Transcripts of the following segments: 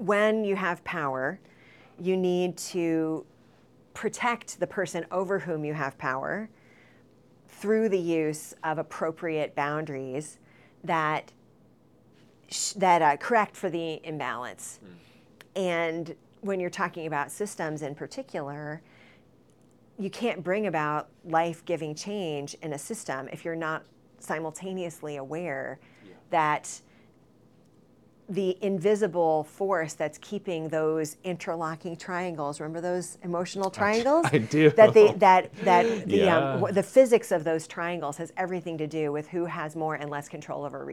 when you have power, you need to protect the person over whom you have power through the use of appropriate boundaries that that uh, correct for the imbalance. Mm. And when you're talking about systems in particular, you can't bring about life-giving change in a system if you're not simultaneously aware yeah. that the invisible force that's keeping those interlocking triangles. Remember those emotional triangles? I do. That they that that the yeah. um, the physics of those triangles has everything to do with who has more and less control over a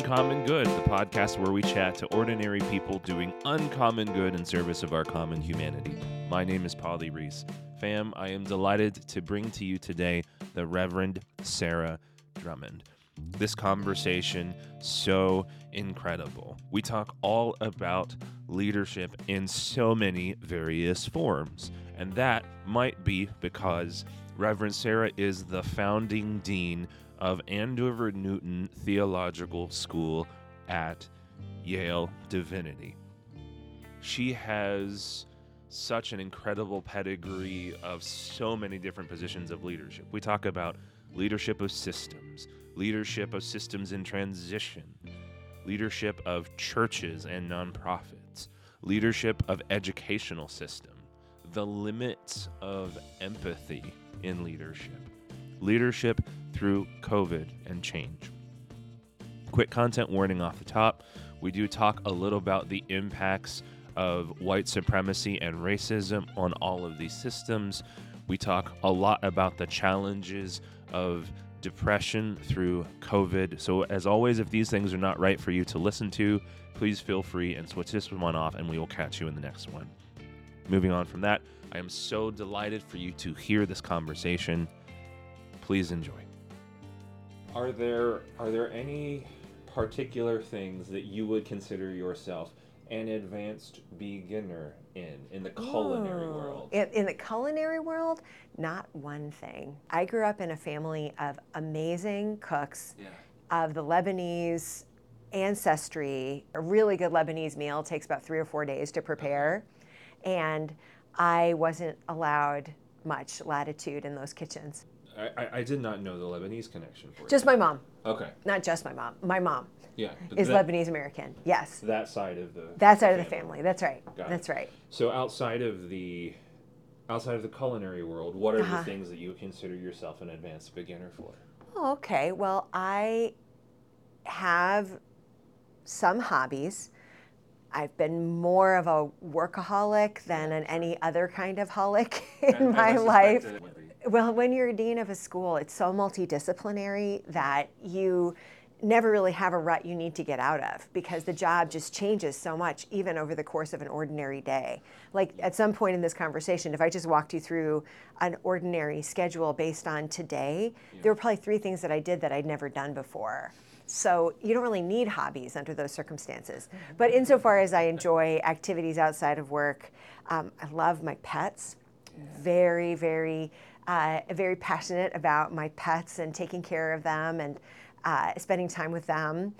Uncommon Good, the podcast where we chat to ordinary people doing uncommon good in service of our common humanity. My name is Polly Reese. Fam, I am delighted to bring to you today the Reverend Sarah Drummond. This conversation so incredible. We talk all about leadership in so many various forms, and that might be because Reverend Sarah is the founding dean of Andover Newton Theological School at Yale Divinity. She has such an incredible pedigree of so many different positions of leadership. We talk about leadership of systems, leadership of systems in transition, leadership of churches and nonprofits, leadership of educational system, the limits of empathy in leadership, leadership through COVID and change. Quick content warning off the top. We do talk a little about the impacts of white supremacy and racism on all of these systems. We talk a lot about the challenges of depression through COVID. So, as always, if these things are not right for you to listen to, please feel free and switch this one off, and we will catch you in the next one. Moving on from that, I am so delighted for you to hear this conversation. Please enjoy. Are there are there any particular things that you would consider yourself an advanced beginner in in the culinary oh. world? In, in, the culinary world, not one thing. I grew up in a family of amazing cooks yeah. of the Lebanese ancestry. A really good Lebanese meal takes about three or four days to prepare, and I wasn't allowed much latitude in those kitchens. I, I did not know the Lebanese connection for you. Just my mom. Okay. Not just my mom. My mom. Yeah. Is that, Lebanese American. Yes. That side of the. That side the of the family. That's right. Got That's it. right. So outside of the, outside of the culinary world, what are uh-huh. the things that you consider yourself an advanced beginner for? Oh, okay. Well, I have some hobbies. I've been more of a workaholic than an any other kind of holic in my life. Well, when you're a dean of a school, it's so multidisciplinary that you never really have a rut you need to get out of because the job just changes so much even over the course of an ordinary day. Like at some point in this conversation, if I just walked you through an ordinary schedule based on today, yeah. there were probably three things that I did that I'd never done before. So you don't really need hobbies under those circumstances. But insofar as I enjoy activities outside of work, um, I love my pets. Very, very uh, very passionate about my pets and taking care of them and uh, spending time with them.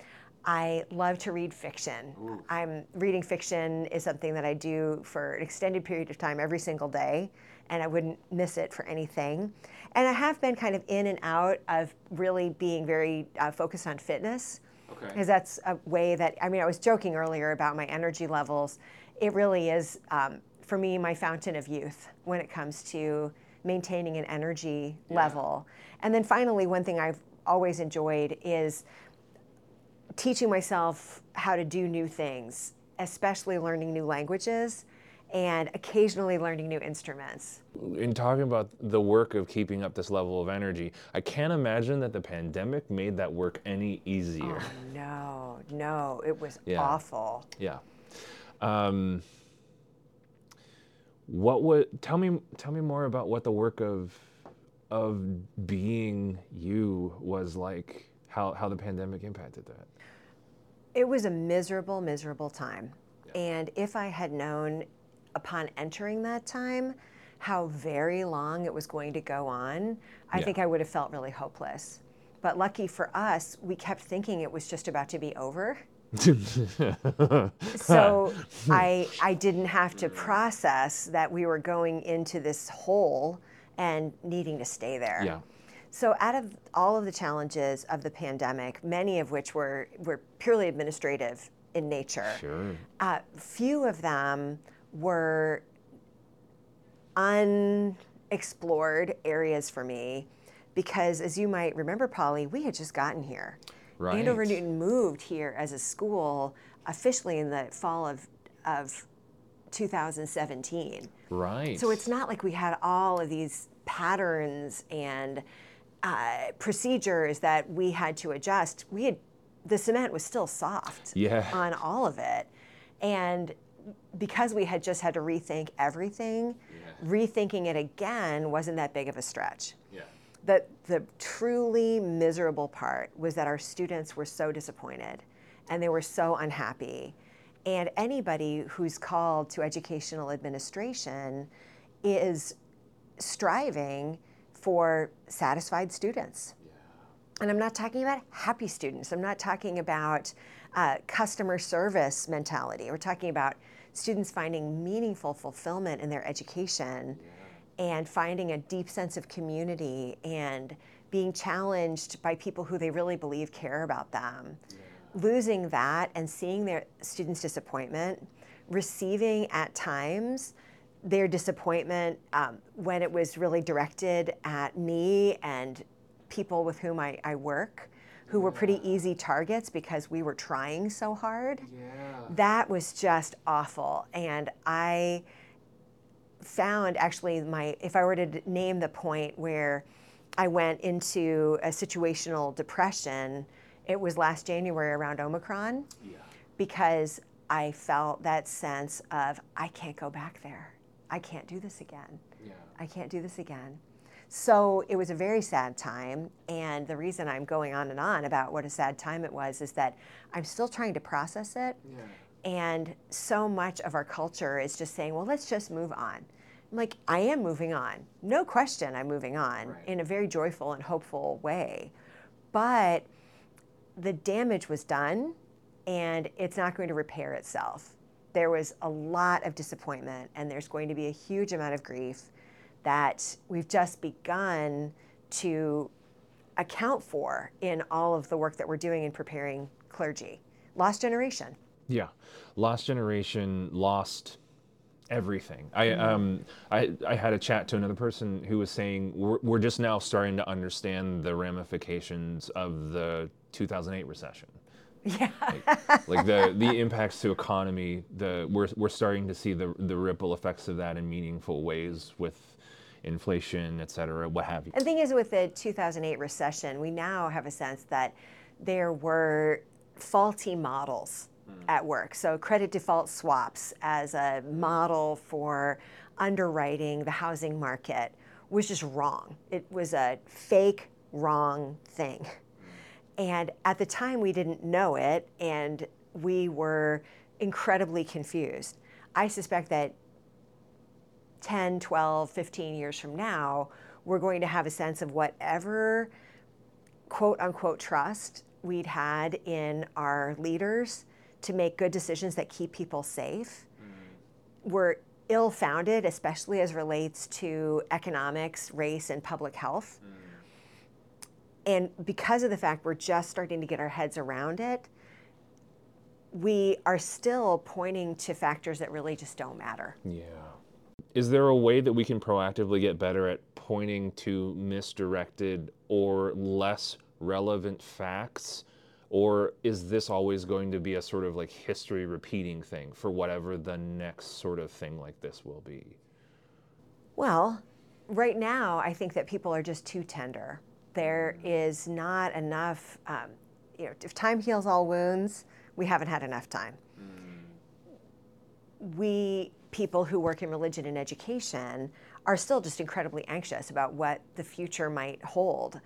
I love to read fiction. Ooh. I'm reading fiction is something that I do for an extended period of time every single day, and I wouldn't miss it for anything. And I have been kind of in and out of really being very uh, focused on fitness, because okay. that's a way that I mean I was joking earlier about my energy levels. It really is um, for me my fountain of youth when it comes to maintaining an energy yeah. level. And then finally, one thing I've always enjoyed is teaching myself how to do new things, especially learning new languages and occasionally learning new instruments. In talking about the work of keeping up this level of energy, I can't imagine that the pandemic made that work any easier. Oh, no, no, it was yeah. awful. Yeah. Um, what would tell me tell me more about what the work of of being you was like how how the pandemic impacted that it was a miserable miserable time yeah. and if i had known upon entering that time how very long it was going to go on, I Yeah. think I would have felt really hopeless. But lucky for us, we kept thinking it was just about to be over. So I, I didn't have to process that we were going into this hole and needing to stay there. yeah. So, out of all of the challenges of the pandemic, many of which were, were purely administrative in nature, Sure. uh, few of them were unexplored areas for me because, as you might remember, Polly, we had just gotten here. Andover Newton moved here as a school officially in the fall of, of 2017. Right. So it's not like we had all of these patterns and uh, procedures that we had to adjust. We had the cement was still soft Yeah. on all of it, and because we had just had to rethink everything, rethinking it again wasn't that big of a stretch. Yeah. The, the truly miserable part was that our students were so disappointed and they were so unhappy. And anybody who's called to educational administration is striving for satisfied students. And I'm not talking about happy students. I'm not talking about uh, customer service mentality. We're talking about students finding meaningful fulfillment in their education and finding a deep sense of community and being challenged by people who they really believe care about them. Losing that and seeing their students' disappointment, receiving at times their disappointment um, when it was really directed at me and people with whom I, I work who were pretty easy targets because we were trying so hard. Yeah. That was just awful. And I found actually my, if I were to name the point where I went into a situational depression, it was last January around Omicron because I felt that sense of I can't go back there. I can't do this again. I can't do this again. So it was a very sad time. And the reason I'm going on and on about what a sad time it was is that I'm still trying to process it. And so much of our culture is just saying, well, let's just move on. I'm like, I am moving on. No question, I'm moving on Right. in a very joyful and hopeful way. But the damage was done and it's not going to repair itself. There was a lot of disappointment and there's going to be a huge amount of grief that we've just begun to account for in all of the work that we're doing in preparing clergy. Lost generation. Yeah, lost generation, lost everything. I um I I had a chat to another person who was saying we're we're just now starting to understand the ramifications of the 2008 recession. Yeah. like the the impacts to economy the we're we're starting to see the the ripple effects of that in meaningful ways with inflation et cetera what have you And the thing is, with the 2008 recession, we now have a sense that there were faulty models at work. So, credit default swaps as a model for underwriting the housing market was just wrong. It was a fake, wrong thing. And at the time, we didn't know it, and we were incredibly confused. I suspect that 10, 12, 15 years from now, we're going to have a sense of whatever quote unquote trust we'd had in our leaders to make good decisions that keep people safe mm-hmm. were ill founded, especially as relates to economics, race, and public health. Mm-hmm. And because of the fact we're just starting to get our heads around it, we are still pointing to factors that really just don't matter. yeah is there a way that we can proactively get better at pointing to misdirected or less relevant facts or is this always going to be a sort of like history repeating thing for whatever the next sort of thing like this will be Well, right now, I think that people are just too tender. There is not enough, um, you know, if time heals all wounds, we haven't had enough time. We, people who work in religion and education, are still just incredibly anxious about what the future might hold.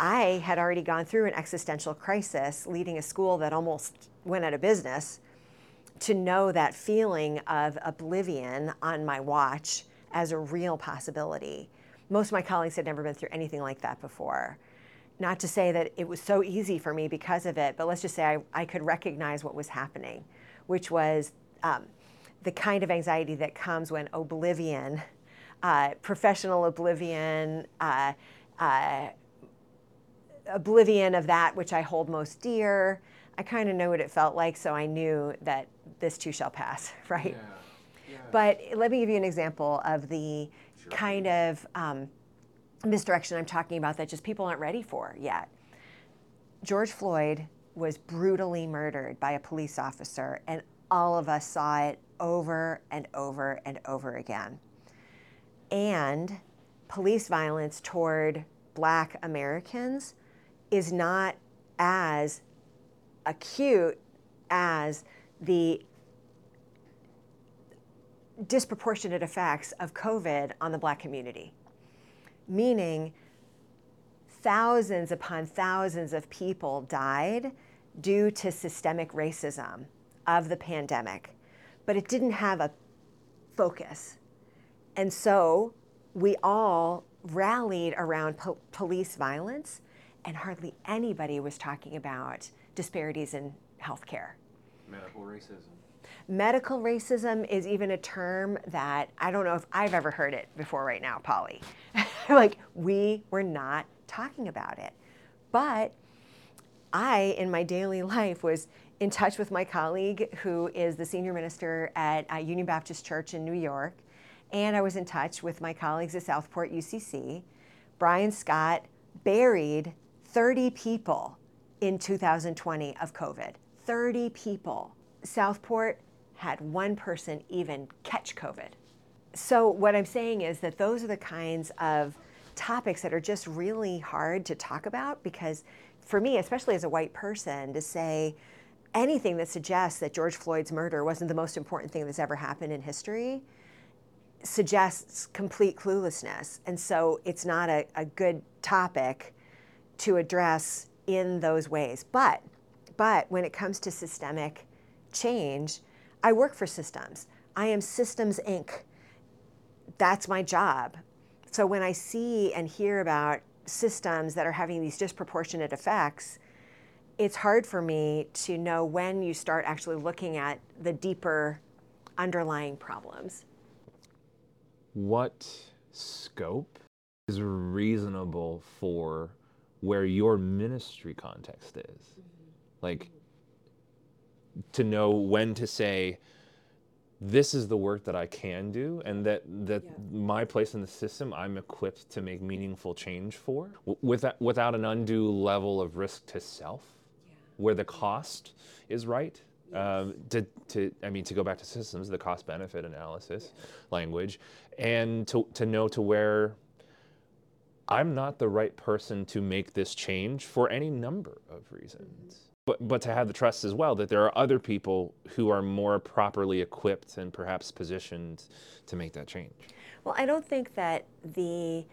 I had already gone through an existential crisis leading a school that almost went out of business to know that feeling of oblivion on my watch as a real possibility. Most of my colleagues had never been through anything like that before. Not to say that it was so easy for me because of it, but let's just say I, I could recognize what was happening, which was um, the kind of anxiety that comes when oblivion, uh, professional oblivion, uh, uh, oblivion of that which I hold most dear. I kind of know what it felt like, so I knew that this too shall pass, right? Yeah. But let me give you an example of the Sure. kind of um, misdirection I'm talking about that just people aren't ready for yet. George Floyd was brutally murdered by a police officer, and all of us saw it over and over and over again. And police violence toward black Americans is not as acute as the disproportionate effects of COVID on the black community. Meaning, thousands upon thousands of people died due to systemic racism of the pandemic, but it didn't have a focus. And so we all rallied around po- police violence, and hardly anybody was talking about disparities in healthcare. Medical racism. Medical racism is even a term that I don't know if I've ever heard it before right now, Polly. like, we were not talking about it. But I, in my daily life, was in touch with my colleague who is the senior minister at uh, Union Baptist Church in New York. And I was in touch with my colleagues at Southport UCC. Brian Scott buried 30 people in 2020 of COVID. 30 people. Southport had one person even catch COVID. So, what I'm saying is that those are the kinds of topics that are just really hard to talk about because, for me, especially as a white person, to say anything that suggests that George Floyd's murder wasn't the most important thing that's ever happened in history suggests complete cluelessness. And so, it's not a, a good topic to address in those ways. But, but when it comes to systemic change, I work for systems. I am Systems Inc. That's my job. So when I see and hear about systems that are having these disproportionate effects, it's hard for me to know when you start actually looking at the deeper underlying problems. What scope is reasonable for where your ministry context is? Like, to know when to say, this is the work that I can do, and that that Yeah. my place in the system, I'm equipped to make meaningful change for, without without an undue level of risk to self, where the cost is right. Um, to, to I mean to go back to systems, the cost benefit analysis language, and to to know to where I'm not the right person to make this change for any number of reasons. Mm-hmm. But, but to have the trust as well that there are other people who are more properly equipped and perhaps positioned to make that change. Well, I don't think that the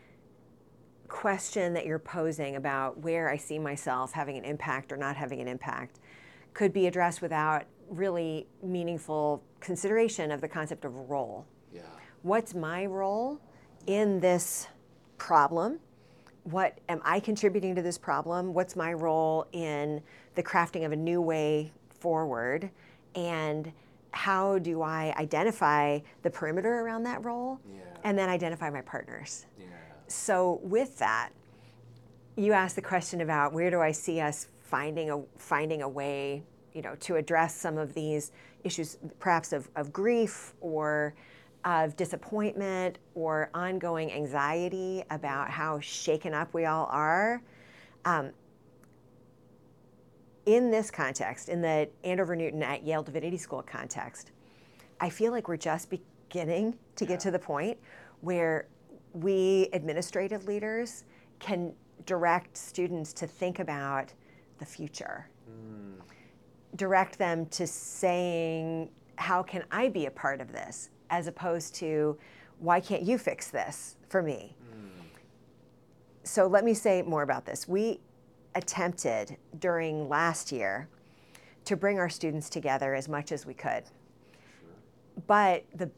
question that you're posing about where I see myself having an impact or not having an impact could be addressed without really meaningful consideration of the concept of role. Yeah. What's my role in this problem? What am I contributing to this problem? What's my role in the crafting of a new way forward? And how do I identify the perimeter around that role? Yeah. And then identify my partners. Yeah. So with that, you asked the question about where do I see us finding a finding a way, you know, to address some of these issues, perhaps of, of grief or of disappointment or ongoing anxiety about how shaken up we all are. Um, in this context, in the Andover Newton at Yale Divinity School context, I feel like we're just beginning to get to the point where we administrative leaders can direct students to think about the future, direct them to saying, How can I be a part of this? As opposed to, Why can't you fix this for me? Hmm. So let me say more about this. We attempted during last year to bring our students together as much as we could. But the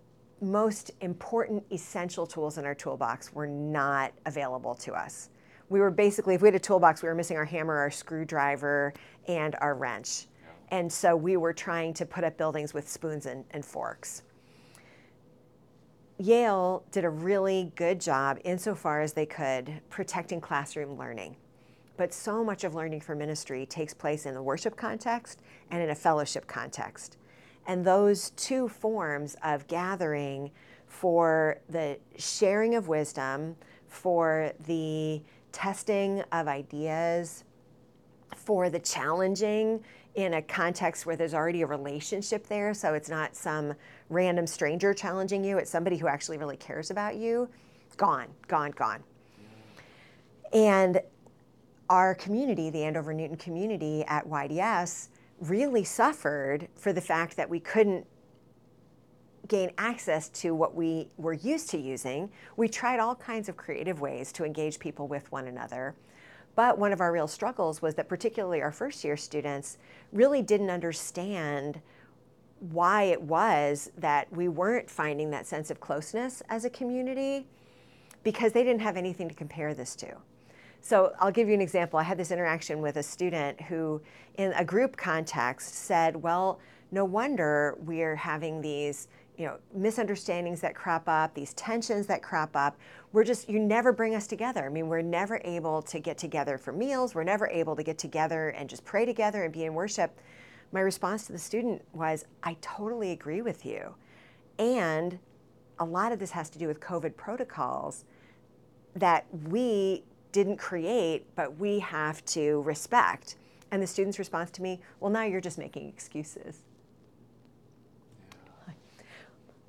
most important essential tools in our toolbox were not available to us. We were basically, if we had a toolbox, we were missing our hammer, our screwdriver, and our wrench. And so we were trying to put up buildings with spoons and, and forks. Yale did a really good job, insofar as they could, protecting classroom learning. But so much of learning for ministry takes place in the worship context and in a fellowship context. And those two forms of gathering for the sharing of wisdom, for the testing of ideas, for the challenging in a context where there's already a relationship there. So it's not some random stranger challenging you, it's somebody who actually really cares about you. Gone, gone, gone. And our community, the Andover Newton community at YDS, really suffered for the fact that we couldn't gain access to what we were used to using. We tried all kinds of creative ways to engage people with one another. But one of our real struggles was that, particularly our first year students, really didn't understand why it was that we weren't finding that sense of closeness as a community because they didn't have anything to compare this to. So I'll give you an example. I had this interaction with a student who, in a group context, said, Well, no wonder we're having these you know misunderstandings that crop up these tensions that crop up we're just you never bring us together i mean we're never able to get together for meals we're never able to get together and just pray together and be in worship my response to the student was i totally agree with you. And a lot of this has to do with covid protocols that we didn't create but we have to respect. And the student's response to me well now you're just making excuses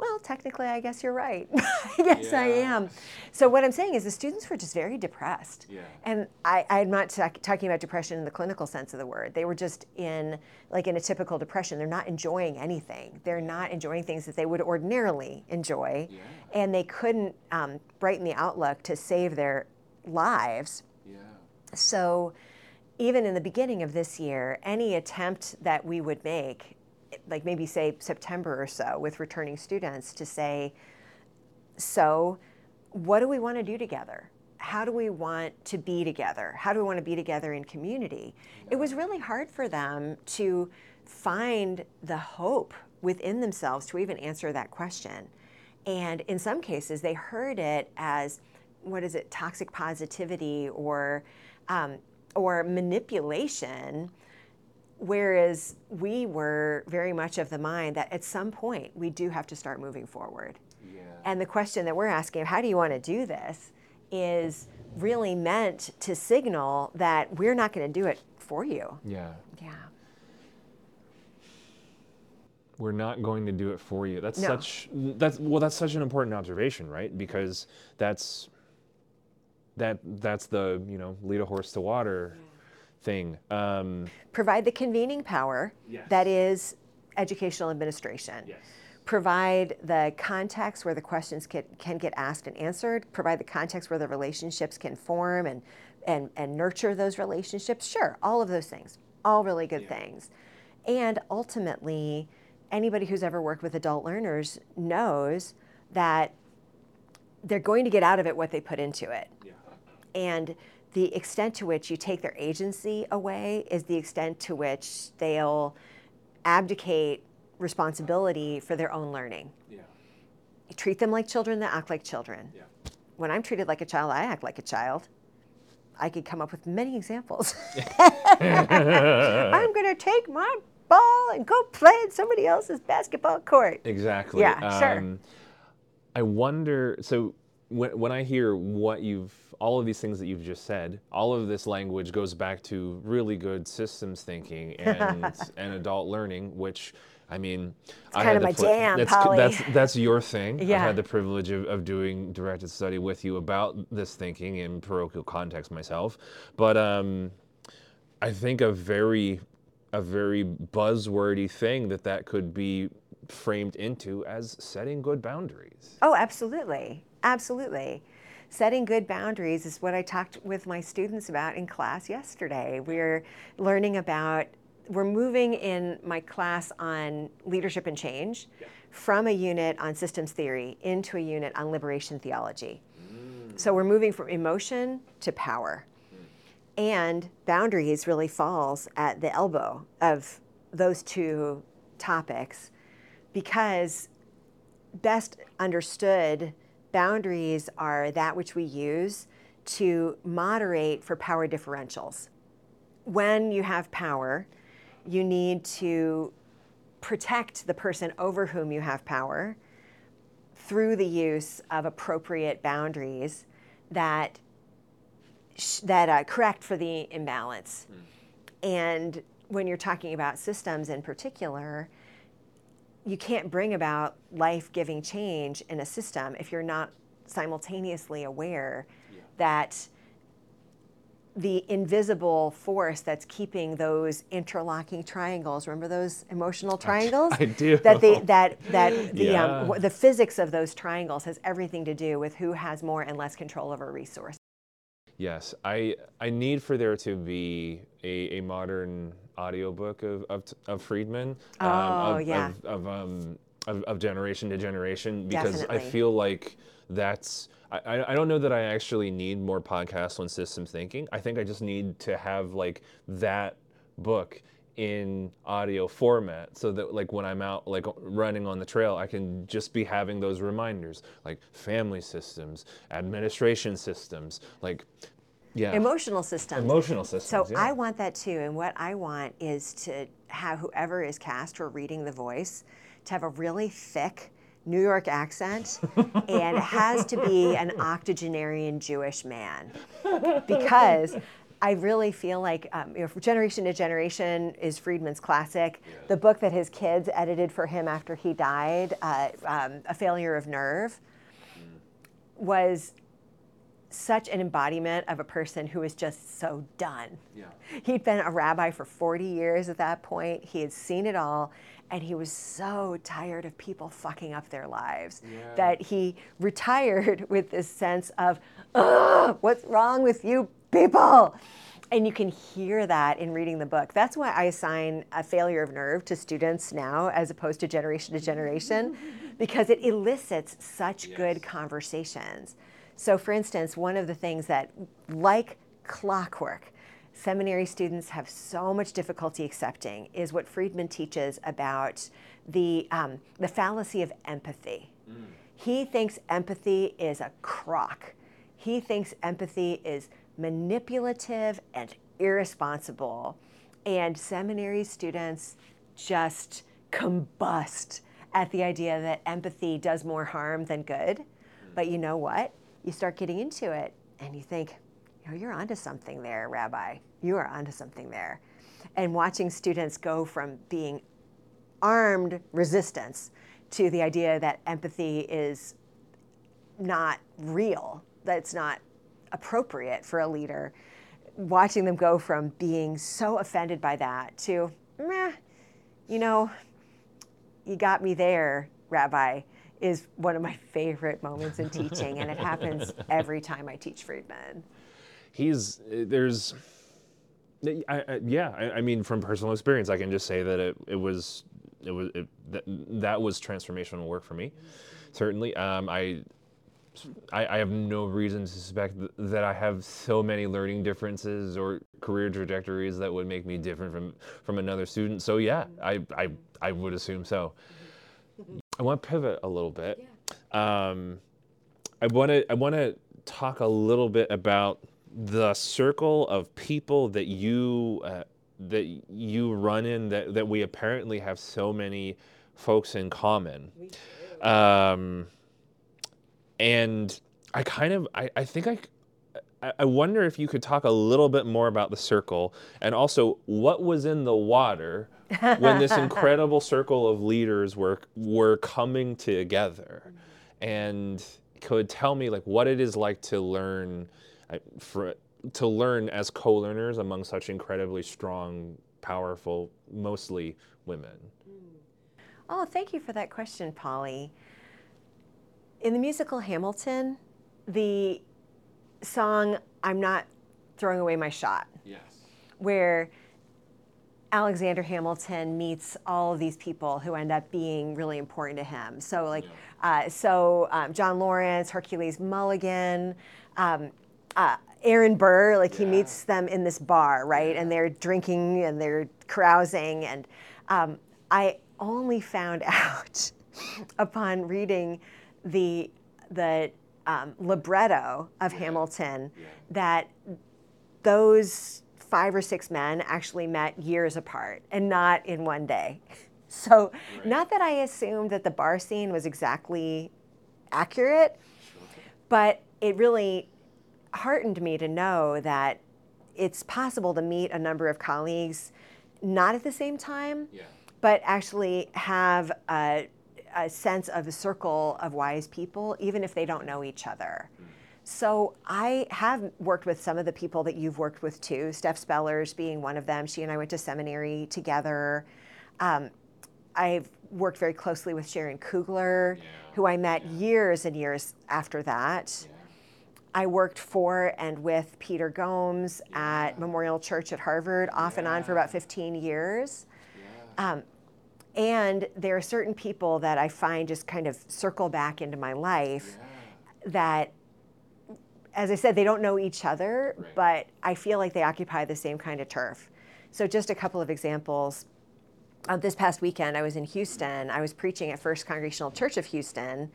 well, technically, I guess you're right. yes, yeah. I am. So what I'm saying is the students were just very depressed. Yeah. And I, I'm not t- talking about depression in the clinical sense of the word. They were just in, like in a typical depression. They're not enjoying anything. They're not enjoying things that they would ordinarily enjoy. Yeah. And they couldn't um, brighten the outlook to save their lives. Yeah. So even in the beginning of this year, any attempt that we would make like maybe say September or so with returning students to say, so what do we want to do together? How do we want to be together? How do we want to be together in community? It was really hard for them to find the hope within themselves to even answer that question. And in some cases, they heard it as what is it, toxic positivity or, um, or manipulation Whereas we were very much of the mind that at some point we do have to start moving forward. Yeah. And the question that we're asking, how do you want to do this, is really meant to signal that we're not going to do it for you. Yeah. Yeah. We're not going to do it for you. That's No. such that's well that's such an important observation, right? Because that's that that's the, you know, lead a horse to water thing. Um, Provide the convening power Yes. that is educational administration. Provide the context where the questions can, can get asked and answered. Provide the context where the relationships can form and, and, and nurture those relationships. Sure, all of those things. All really good Yeah. things. And ultimately, anybody who's ever worked with adult learners knows that they're going to get out of it what they put into it. Yeah. And the extent to which you take their agency away is the extent to which they'll abdicate responsibility for their own learning. Yeah. You treat them like children that act like children. Yeah. When I'm treated like a child, I act like a child. I could come up with many examples. I'm going to take my ball and go play in somebody else's basketball court. Exactly. Yeah, sure. Um, I wonder. So when when I hear what you've all of these things that you've just said, all of this language goes back to really good systems thinking and and adult learning, which. I mean, I kind had of the my pri- jam, that's, Polly. that's that's your thing. I've had the privilege of, of doing directed study with you about this thinking in parochial context myself, but um, I think a very a very buzzwordy thing that that could be framed into as setting good boundaries. Oh, absolutely. Absolutely. Setting good boundaries is what I talked with my students about in class yesterday. We're learning about, we're moving in my class on leadership and change from a unit on systems theory into a unit on liberation theology. Mm. So we're moving from emotion to power. And boundaries really falls at the elbow of those two topics because best understood boundaries are that which we use to moderate for power differentials. When you have power, you need to protect the person over whom you have power through the use of appropriate boundaries that that uh, correct for the imbalance. Mm. And when you're talking about systems in particular, you can't bring about life-giving change in a system if you're not simultaneously aware yeah. that the invisible force that's keeping those interlocking triangles remember those emotional triangles i do that they that that the yeah. um, the physics of those triangles has everything to do with who has more and less control over resource yes i i need for there to be a, a modern audiobook of of, of friedman oh um, of, yeah of, of, um, of, of generation to generation because Definitely. i feel like that's I, I don't know that I actually need more podcasts on system thinking. I think I just need to have like that book in audio format so that like when I'm out like running on the trail I can just be having those reminders like family systems, administration systems, like yeah. Emotional systems. Emotional systems. So yeah. I want that too and what I want is to have whoever is cast or reading the voice to have a really thick New York accent, and it has to be an octogenarian Jewish man because I really feel like um, you know, Generation to Generation is Friedman's classic. Yeah. The book that his kids edited for him after he died, uh, um, A Failure of Nerve, mm. was such an embodiment of a person who was just so done. Yeah. He'd been a rabbi for 40 years at that point. He had seen it all and he was so tired of people fucking up their lives yeah. that he retired with this sense of, what's wrong with you people? And you can hear that in reading the book. That's why I assign a failure of nerve to students now as opposed to generation to generation, because it elicits such yes. good conversations. So, for instance, one of the things that, like clockwork, seminary students have so much difficulty accepting is what Friedman teaches about the, um, the fallacy of empathy. Mm. He thinks empathy is a crock. He thinks empathy is manipulative and irresponsible. And seminary students just combust at the idea that empathy does more harm than good. But you know what? You start getting into it and you think, you know, you're onto something there, Rabbi. You are onto something there. And watching students go from being armed resistance to the idea that empathy is not real, that it's not appropriate for a leader, watching them go from being so offended by that to, meh, you know, you got me there, Rabbi is one of my favorite moments in teaching, and it happens every time I teach Friedman. He's there's, I, I, yeah, I, I, mean, from personal experience, I can just say that it, it was it was it, that, that was transformational work for me. Certainly, um, I, I, I have no reason to suspect that I have so many learning differences or career trajectories that would make me different from from another student. So yeah, I I, I would assume so. I want to pivot a little bit. Yeah. Um, I want to I want to talk a little bit about the circle of people that you uh, that you run in that that we apparently have so many folks in common. Um, and I kind of I, I think I I wonder if you could talk a little bit more about the circle and also what was in the water when this incredible circle of leaders were were coming together and could tell me like what it is like to learn for to learn as co-learners among such incredibly strong powerful mostly women. Mm. Oh thank you for that question polly. In the musical hamilton the song i'm not throwing away my shot yes. where Alexander Hamilton meets all of these people who end up being really important to him. So, like, uh, so um, John Laurens, Hercules Mulligan, um, uh, Aaron Burr, like he meets them in this bar, right? And they're drinking and they're carousing. And um, I only found out upon reading the the um, libretto of Hamilton that those five or six men actually met years apart and not in one day. So, not that I assumed that the bar scene was exactly accurate, but it really heartened me to know that it's possible to meet a number of colleagues not at the same time, Yeah. but actually have a, a sense of a circle of wise people, even if they don't know each other. So I have worked with some of the people that you've worked with too. Steph Spellers being one of them. She and I went to seminary together. Um, I've worked very closely with Sharon Kugler, Yeah, who I met years and years after that. I worked for and with Peter Gomes at Memorial Church at Harvard, off and on for about 15 years. Um, and there are certain people that I find just kind of circle back into my life that, as I said, they don't know each other, Right. but I feel like they occupy the same kind of turf. So, just a couple of examples. Uh, this past weekend, I was in Houston. I was preaching at First Congregational Church of Houston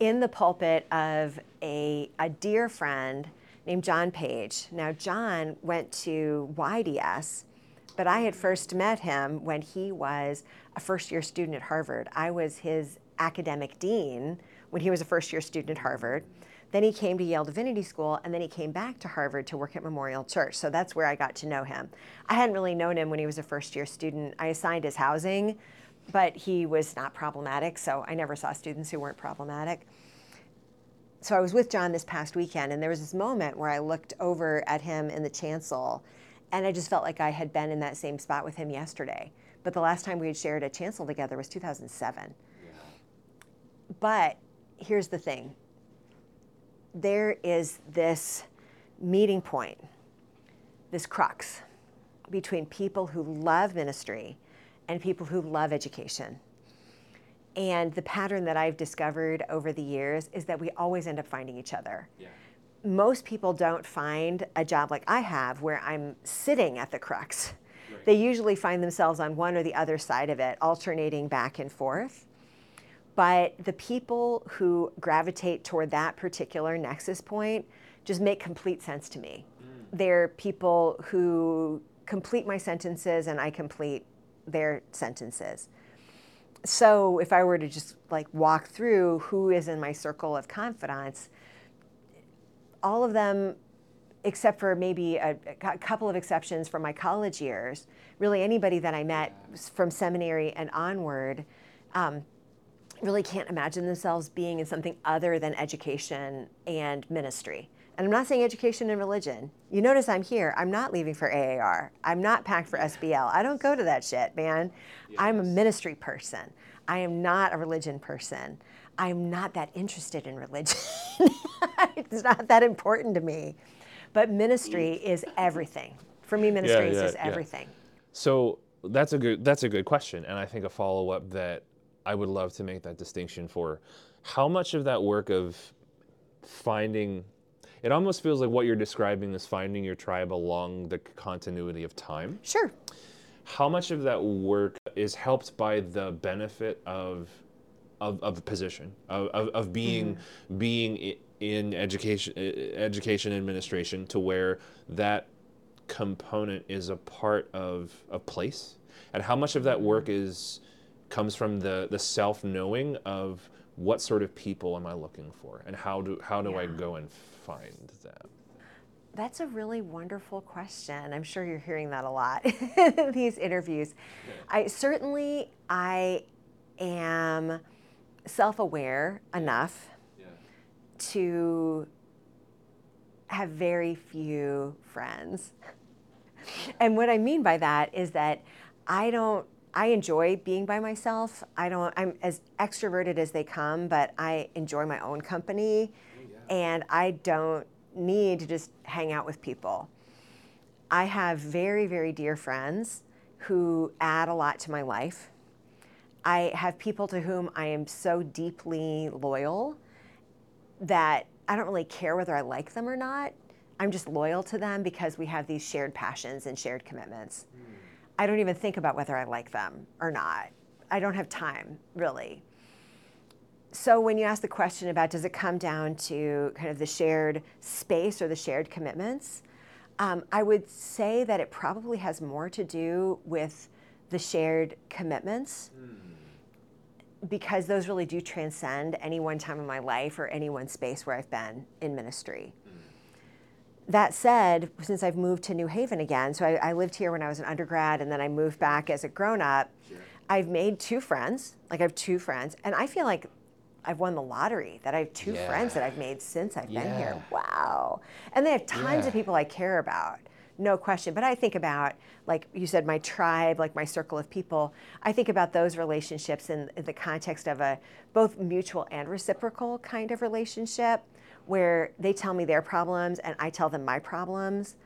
in the pulpit of a, a dear friend named John Page. Now, John went to YDS, but I had first met him when he was a first year student at Harvard. I was his academic dean when he was a first year student at Harvard. Then he came to Yale Divinity School, and then he came back to Harvard to work at Memorial Church. So that's where I got to know him. I hadn't really known him when he was a first year student. I assigned his housing, but he was not problematic, so I never saw students who weren't problematic. So I was with John this past weekend, and there was this moment where I looked over at him in the chancel, and I just felt like I had been in that same spot with him yesterday. But the last time we had shared a chancel together was 2007. But here's the thing there is this meeting point, this crux between people who love ministry and people who love education. And the pattern that I've discovered over the years is that we always end up finding each other. Yeah. Most people don't find a job like I have where I'm sitting at the crux. Right. They usually find themselves on one or the other side of it, alternating back and forth. But the people who gravitate toward that particular nexus point just make complete sense to me. They're people who complete my sentences and I complete their sentences. So if I were to just like walk through who is in my circle of confidants, all of them except for maybe a, a couple of exceptions from my college years, really anybody that I met s- from seminary and onward, um, really can't imagine themselves being in something other than education and ministry. And I'm not saying education and religion. You notice I'm here. I'm not leaving for AAR. I'm not packed for SBL. I don't go to that shit, man. I'm a ministry person. I am not a religion person. I'm not that interested in religion. it's not that important to me. But ministry is everything. For me, ministry is yeah, yeah. everything. So that's a good that's a good question, and I think a follow up that I would love to make that distinction for. How much of that work of finding it almost feels like what you're describing is finding your tribe along the continuity of time. Sure. How much of that work is helped by the benefit of of, of position of, of, of being mm-hmm. being in education education administration to where that component is a part of a place and how much of that work mm-hmm. is comes from the the self knowing of what sort of people am I looking for and how do how do I go and find them? That's a really wonderful question. I'm sure you're hearing that a lot in these interviews. I certainly I am self-aware enough to have very few friends. And what I mean by that is that I don't I enjoy being by myself. I don't I'm as extroverted as they come, but I enjoy my own company and I don't need to just hang out with people. I have very very dear friends who add a lot to my life. I have people to whom I am so deeply loyal that I don't really care whether I like them or not. I'm just loyal to them because we have these shared passions and shared commitments. Mm. I don't even think about whether I like them or not. I don't have time, really. So when you ask the question about does it come down to kind of the shared space or the shared commitments, um, I would say that it probably has more to do with the shared commitments. Mm because those really do transcend any one time in my life or any one space where I've been in ministry. That said, since I've moved to New Haven again, so I, I, lived here when I was an undergrad and then I moved back as a grown up, sure. I've made two friends. Like I have two friends, and I feel like I've won the lottery that I have two yeah. friends that I've made since I've yeah. been here. Wow. And they have tons yeah. of people I care about no question. But I think about, like you said, my tribe, like my circle of people. I think about those relationships in, in the context of a both mutual and reciprocal kind of relationship where they tell me their problems and I tell them my problems.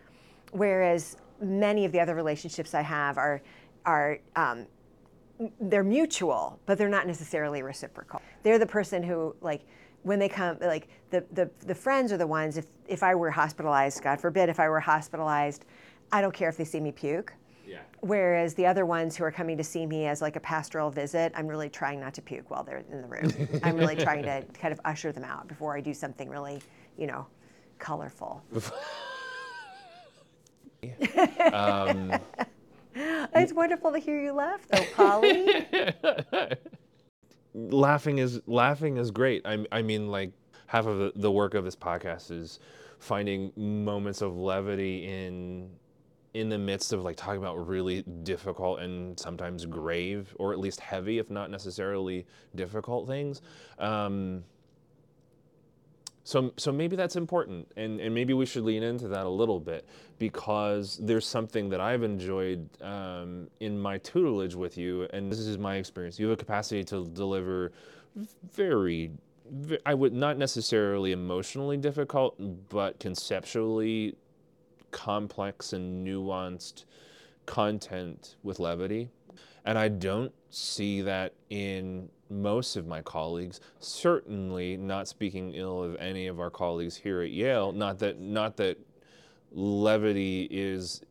Whereas many of the other relationships I have are, are um, they're mutual, but they're not necessarily reciprocal. They're the person who, like, when they come like the, the the friends are the ones if if I were hospitalized, God forbid, if I were hospitalized, I don't care if they see me puke. Yeah. Whereas the other ones who are coming to see me as like a pastoral visit, I'm really trying not to puke while they're in the room. I'm really trying to kind of usher them out before I do something really, you know, colorful. um, it's wonderful to hear you laugh, though, Polly. laughing is laughing is great. I, I mean, like half of the, the work of this podcast is finding moments of levity in in the midst of like talking about really difficult and sometimes grave or at least heavy if not necessarily difficult things um, so, so maybe that's important, and, and maybe we should lean into that a little bit because there's something that I've enjoyed um, in my tutelage with you, and this is my experience. You have a capacity to deliver very, I would not necessarily emotionally difficult, but conceptually complex and nuanced content with levity. And I don't see that in most of my colleagues, certainly not speaking ill of any of our colleagues here at Yale, not that not that levity is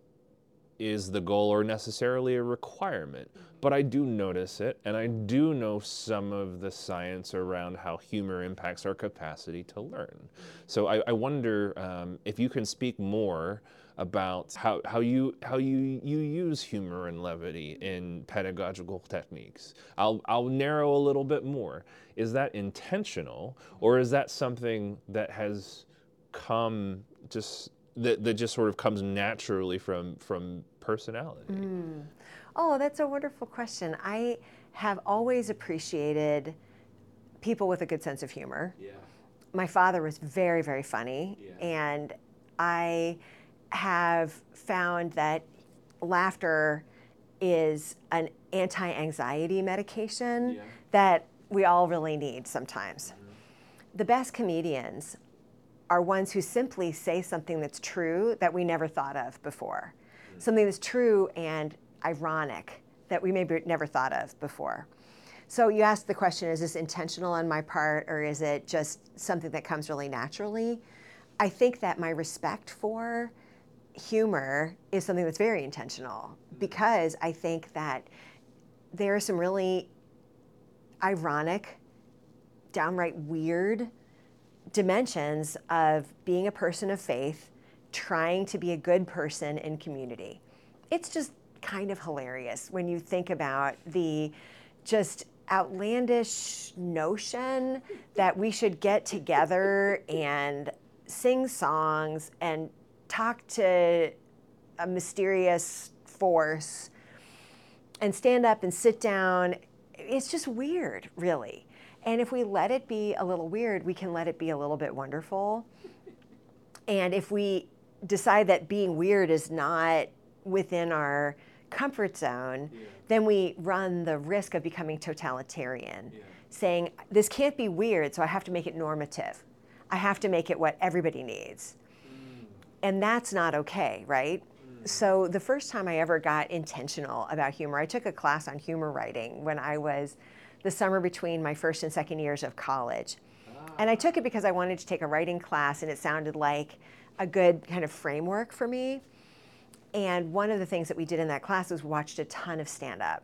is the goal or necessarily a requirement, but I do notice it, and I do know some of the science around how humor impacts our capacity to learn. So I, I wonder um, if you can speak more about how, how you how you you use humor and levity in pedagogical techniques. I'll I'll narrow a little bit more. Is that intentional or is that something that has come just that, that just sort of comes naturally from from personality? Mm. Oh, that's a wonderful question. I have always appreciated people with a good sense of humor. Yeah. My father was very, very funny, yeah. and I have found that laughter is an anti anxiety medication yeah. that we all really need sometimes. Mm-hmm. The best comedians are ones who simply say something that's true that we never thought of before, mm-hmm. something that's true and ironic that we maybe never thought of before. So you asked the question is this intentional on my part or is it just something that comes really naturally? I think that my respect for humor is something that's very intentional because I think that there are some really ironic, downright weird dimensions of being a person of faith, trying to be a good person in community. It's just kind of hilarious when you think about the just outlandish notion that we should get together and sing songs and talk to a mysterious force and stand up and sit down. It's just weird, really. And if we let it be a little weird, we can let it be a little bit wonderful. And if we decide that being weird is not within our comfort zone, yeah. then we run the risk of becoming totalitarian, yeah. saying, this can't be weird, so I have to make it normative. I have to make it what everybody needs and that's not okay, right? Mm. So the first time I ever got intentional about humor, I took a class on humor writing when I was the summer between my first and second years of college. And I took it because I wanted to take a writing class and it sounded like a good kind of framework for me. And one of the things that we did in that class was watched a ton of stand up.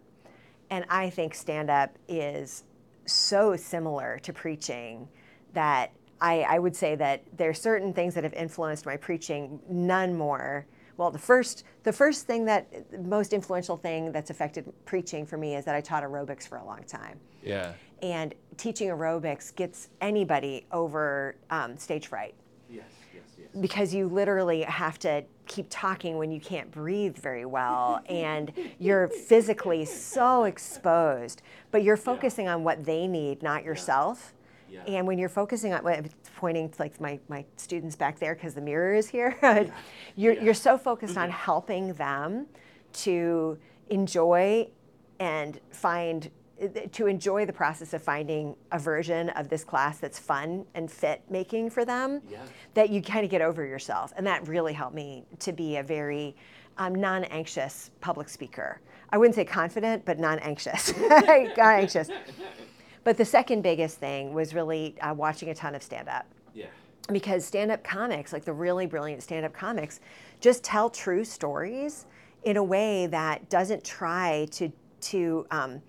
And I think stand up is so similar to preaching that I, I would say that there are certain things that have influenced my preaching, none more. Well, the first, the first thing that, the most influential thing that's affected preaching for me is that I taught aerobics for a long time. Yeah. And teaching aerobics gets anybody over um, stage fright Yes, yes, yes. because you literally have to keep talking when you can't breathe very well and you're physically so exposed but you're focusing on what they need not yourself Yeah. and when you're focusing on I'm pointing to like my, my students back there because the mirror is here you're, Yeah. you're so focused on helping them to enjoy and find to enjoy the process of finding a version of this class that's fun and fit making for them Yeah. that you kind of get over yourself. And that really helped me to be a very um, non anxious public speaker. I wouldn't say confident, but non anxious. non anxious. But the second biggest thing was really uh, watching a ton of stand up. Because stand up comics, like the really brilliant stand up comics, just tell true stories in a way that doesn't try to, to um,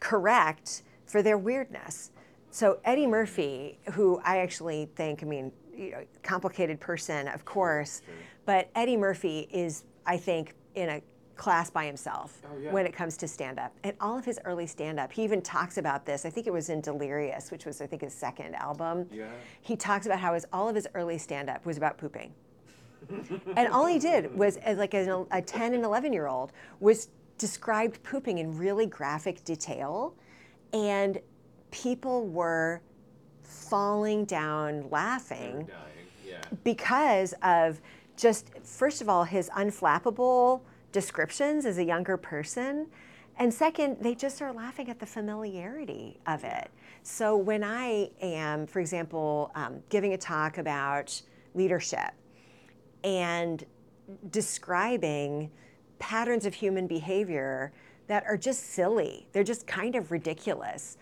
correct for their weirdness. So Eddie Murphy, who I actually think, I mean, you know, complicated person, of course, but Eddie Murphy is, I think, in a class by himself Oh, yeah. when it comes to stand up. And all of his early stand up, he even talks about this. I think it was in Delirious, which was, I think, his second album. Yeah. He talks about how his, all of his early stand up was about pooping. and all he did was, as like as a, a 10 and 11 year old, was described pooping in really graphic detail. And people were falling down laughing. Yeah. because of just first of all his unflappable descriptions as a younger person. And second they just are laughing at the familiarity of it. So when i am for example um, giving a talk about leadership and describing patterns of human behavior that are just silly they're just kind of ridiculous.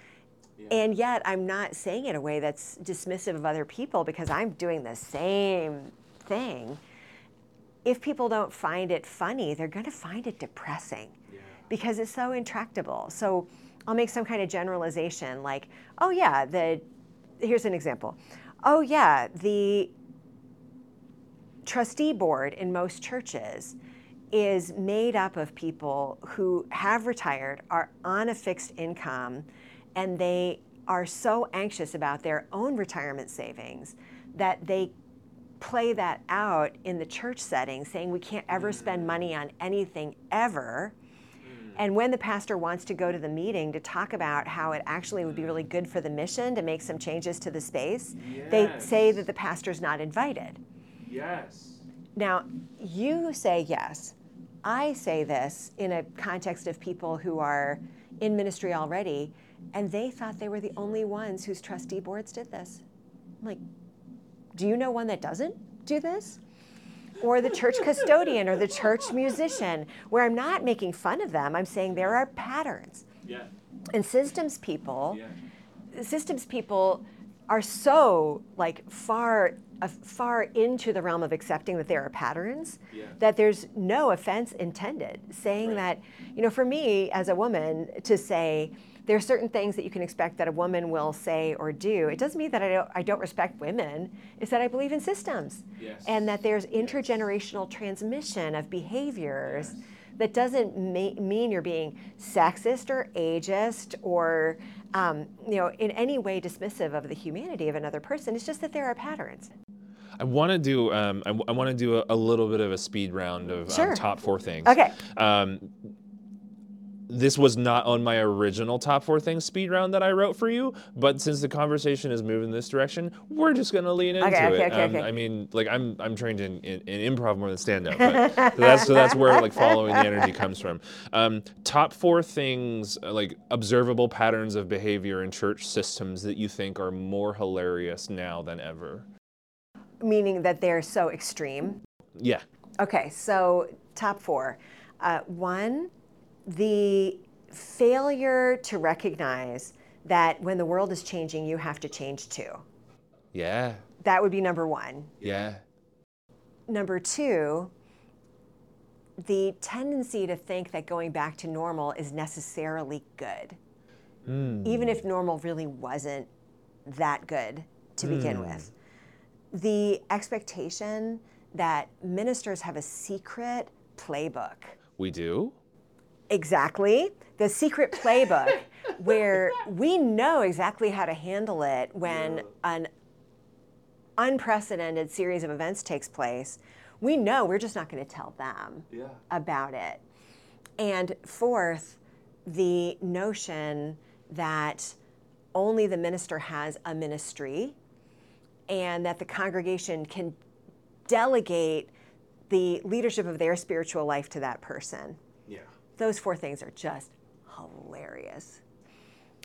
And yet I'm not saying it in a way that's dismissive of other people because I'm doing the same thing. If people don't find it funny, they're going to find it depressing Yeah. because it's so intractable. So I'll make some kind of generalization like, oh yeah, the here's an example. Oh yeah, the trustee board in most churches is made up of people who have retired, are on a fixed income, and they are so anxious about their own retirement savings that they play that out in the church setting, saying we can't ever spend mm. money on anything ever. Mm. And when the pastor wants to go to the meeting to talk about how it actually would be really good for the mission to make some changes to the space, they say that the pastor's not invited. Yes. Now, you say yes. I say this in a context of people who are in ministry already, and they thought they were the only ones whose trustee boards did this. I'm like, do you know one that doesn't do this? Or the church custodian or the church musician, where I'm not making fun of them, I'm saying there are patterns. Yeah. And systems people, Yeah. systems people are so like far uh, far into the realm of accepting that there are patterns Yeah. that there's no offense intended saying Right. that you know for me as a woman to say there are certain things that you can expect that a woman will say or do. It doesn't mean that i don't, I don't respect women. It's that i believe in systems. Yes. and that there's intergenerational transmission of behaviors that doesn't ma- mean you're being sexist or ageist or um, you know in any way dismissive of the humanity of another person. It's just that there are patterns. I want to do. Um, I, want to do a, a little bit of a speed round of um, top four things. okay. Um, this was not on my original top four things speed round that I wrote for you, but since the conversation is moving this direction, we're just gonna lean into Okay, okay, it. okay, um, okay. I mean, like I'm I'm trained in, in, in improv more than stand up, but so that's so that's where like following the energy comes from. Um, top four things uh, like observable patterns of behavior in church systems that you think are more hilarious now than ever. meaning that they're so extreme Yeah. okay so top four. Uh, one, the failure to recognize that when the world is changing, you have to change too. Yeah. That would be number one. Yeah. Number two, the tendency to think that going back to normal is necessarily good, hmm. even if normal really wasn't that good to begin hmm. with. The expectation that ministers have a secret playbook. We do? Exactly. The secret playbook where we know exactly how to handle it when an unprecedented series of events takes place. We know we're just not going to tell them about it. And fourth, the notion that only the minister has a ministry and that the congregation can delegate the leadership of their spiritual life to that person. Yeah. Those four things are just hilarious.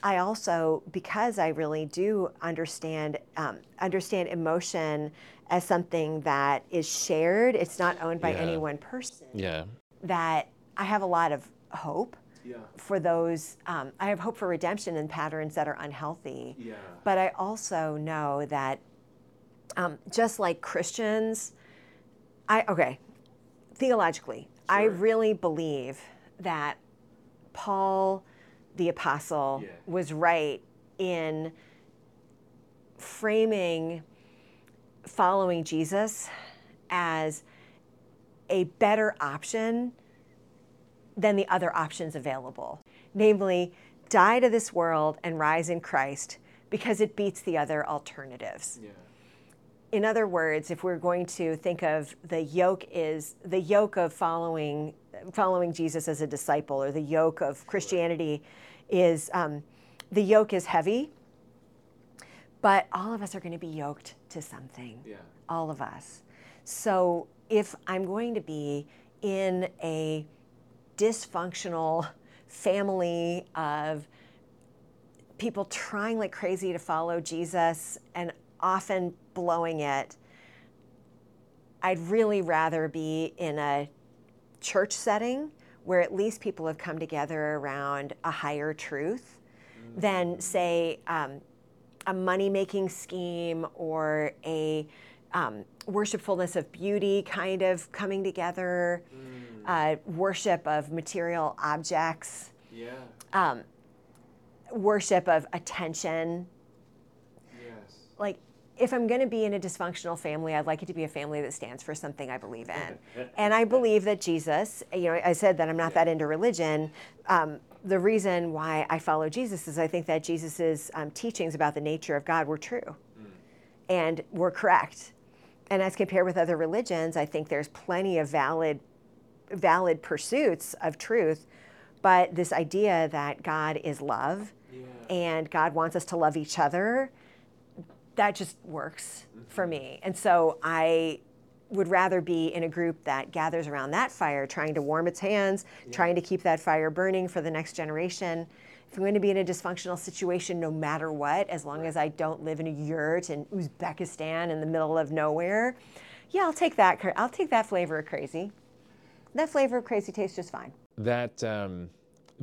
I also, because I really do understand um, understand emotion as something that is shared. It's not owned by Yeah. any one person. Yeah. That I have a lot of hope Yeah. for those. Um, I have hope for redemption in patterns that are unhealthy. Yeah. But I also know that um, just like Christians, I okay, theologically, I really believe that Paul, the apostle, Yeah. was right in framing following Jesus as a better option than the other options available. Namely, die to this world and rise in Christ because it beats the other alternatives. Yeah. In other words, if we're going to think of the yoke is the yoke of following following Jesus as a disciple, or the yoke of Christianity is um, the yoke is heavy, but all of us are going to be yoked to something Yeah. all of us. So if I'm going to be in a dysfunctional family of people trying like crazy to follow Jesus and often blowing it, I'd really rather be in a church setting where at least people have come together around a higher truth than, say, um, a money making scheme or a um, worshipfulness of beauty kind of coming together, uh, worship of material objects, Yeah. um, worship of attention. Yes. Like, if I'm going to be in a dysfunctional family, I'd like it to be a family that stands for something I believe in. and I believe that Jesus, you know, I said that I'm not that into religion. Um, the reason why I follow Jesus is I think that Jesus's um, teachings about the nature of God were true and were correct. And as compared with other religions, I think there's plenty of valid, valid pursuits of truth. But this idea that God is love and God wants us to love each other, that just works for me. And so I would rather be in a group that gathers around that fire, trying to warm its hands, trying to keep that fire burning for the next generation. If I'm going to be in a dysfunctional situation, no matter what, as long as I don't live in a yurt in Uzbekistan in the middle of nowhere, yeah, I'll take that. I'll take that flavor of crazy. That flavor of crazy tastes just fine. That um,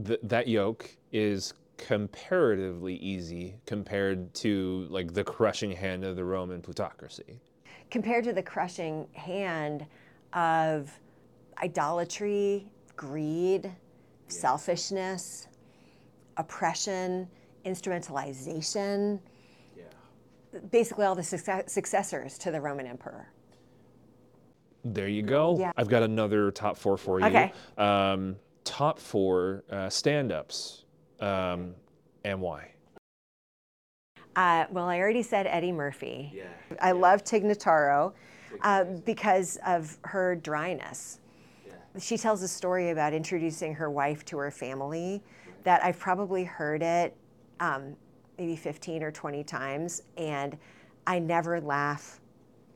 th- that yoke is comparatively easy compared to like the crushing hand of the Roman plutocracy. compared to the crushing hand of idolatry, greed, selfishness, oppression, instrumentalization, yeah. basically all the success- successors to the Roman emperor. There you go. Yeah. I've got another top four for you. Okay. Um, top four uh, stand-ups, um, and why? Uh, well, I already said Eddie Murphy. I love Tig Notaro uh, because of her dryness. She tells a story about introducing her wife to her family that I've probably heard it um, maybe 15 or 20 times, and I never laugh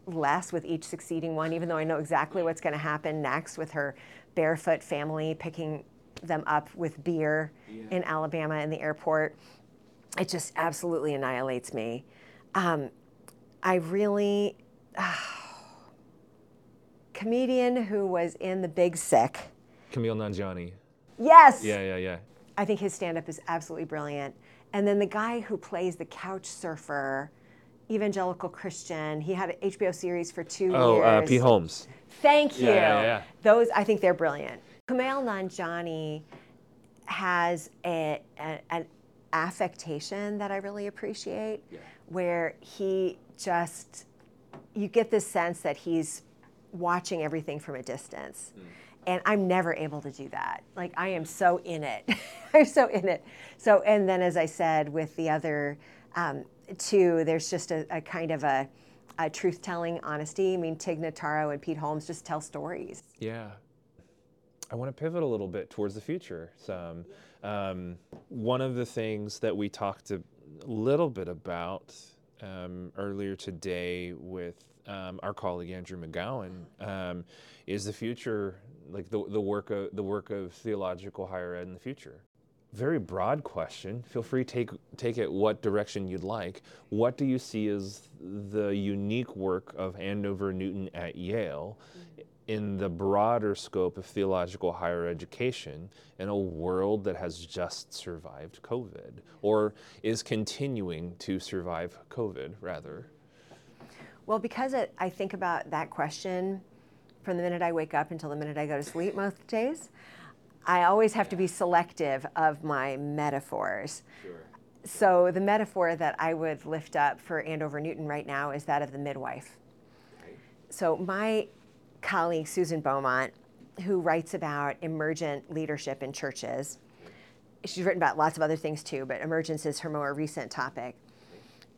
less with each succeeding one, even though I know exactly what's going to happen next with her barefoot family picking them up with beer in Alabama in the airport. It just absolutely annihilates me. Um, I really comedian who was in The Big Sick. Kumail Nanjiani. Yes. Yeah, yeah, yeah. I think his stand up is absolutely brilliant. And then the guy who plays the couch surfer, evangelical Christian, he had an HBO series for two Oh, years. uh, Pete Holmes. Thank you. Yeah, yeah, yeah. Those, I think they're brilliant. Kumail Nanjiani has a, a- an affectation that I really appreciate, where he just, you get this sense that he's watching everything from a distance. And I'm never able to do that. Like, I am so in it. I'm so in it. So, and then as I said, with the other um, two, there's just a, a kind of a, a truth telling honesty. I mean, Tig Notaro and Pete Holmes just tell stories. Yeah. I want to pivot a little bit towards the future. Some, um, one of the things that we talked a little bit about um, earlier today with um, our colleague Andrew McGowan um, is the future, like the, the work of the work of theological higher ed in the future. Very broad question. Feel free to take take it what direction you'd like. What do you see as the unique work of Andover Newton at Yale in the broader scope of theological higher education in a world that has just survived COVID or is continuing to survive COVID, rather? Well, because it, I think about that question from the minute I wake up until the minute I go to sleep most days, I always have to be selective of my metaphors. Sure. So the metaphor that I would lift up for Andover Newton right now is that of the midwife. So my colleague Susan Beaumont, who writes about emergent leadership in churches, she's written about lots of other things too, but emergence is her more recent topic.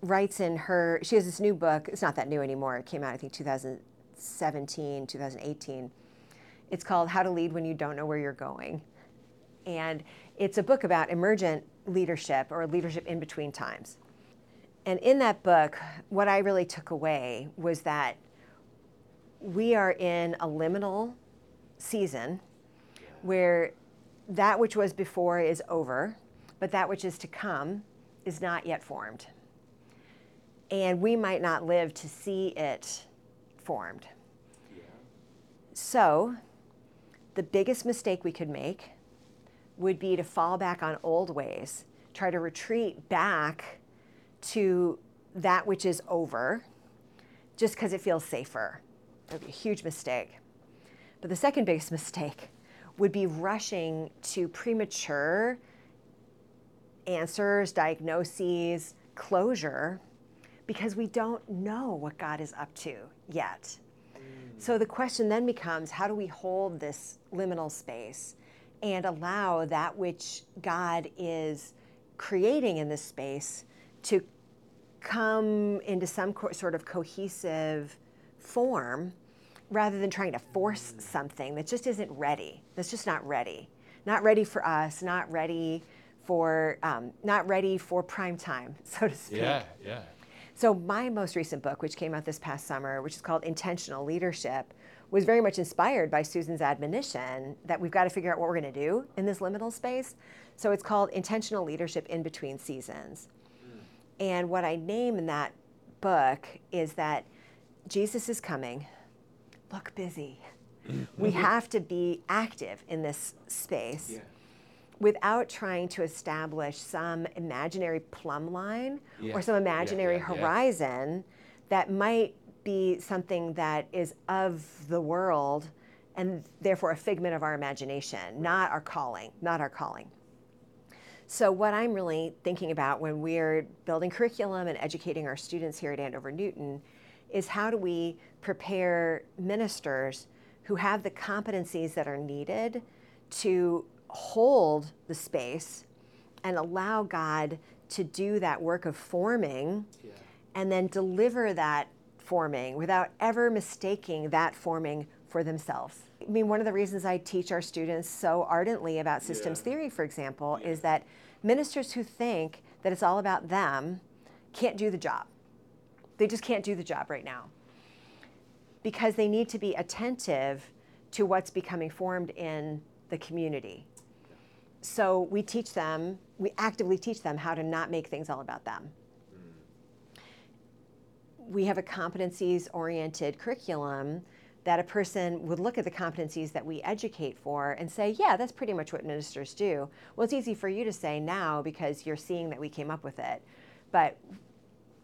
Writes in her, she has this new book. It's not that new anymore. It came out, I think, 2017, 2018. It's called How to Lead When You Don't Know Where You're Going. And it's a book about emergent leadership or leadership in between times. And in that book, what I really took away was that we are in a liminal season where that which was before is over, but that which is to come is not yet formed. And we might not live to see it formed. So, the biggest mistake we could make would be to fall back on old ways, try to retreat back to that which is over just because it feels safer. Would be a huge mistake. But the second biggest mistake would be rushing to premature answers, diagnoses, closure, because we don't know what God is up to yet. So the question then becomes how do we hold this liminal space and allow that which God is creating in this space to come into some co- sort of cohesive form rather than trying to force something that just isn't ready. That's just not ready. Not ready for us, not ready for um, not ready for prime time, so to speak. yeah. Yeah. So my most recent book, which came out this past summer, which is called Intentional Leadership, was very much inspired by Susan's admonition that we've got to figure out what we're going to do in this liminal space. So it's called Intentional Leadership in Between Seasons. And what I name in that book is that Jesus is coming. Look busy. Mm-hmm. we have to be active in this space without trying to establish some imaginary plumb line Yeah. or some imaginary yeah, yeah. horizon that might be something that is of the world and therefore a figment of our imagination, not our calling, not our calling. So, what I'm really thinking about when we're building curriculum and educating our students here at Andover Newton is how do we prepare ministers who have the competencies that are needed to hold the space and allow God to do that work of forming and then deliver that forming without ever mistaking that forming for themselves. I mean, one of the reasons I teach our students so ardently about systems theory, for example, is that ministers who think that it's all about them can't do the job. They just can't do the job right now because they need to be attentive to what's becoming formed in the community. So we teach them, we actively teach them how to not make things all about them. Mm. We have a competencies oriented curriculum that a person would look at the competencies that we educate for and say, yeah, that's pretty much what ministers do. Well, it's easy for you to say now because you're seeing that we came up with it. But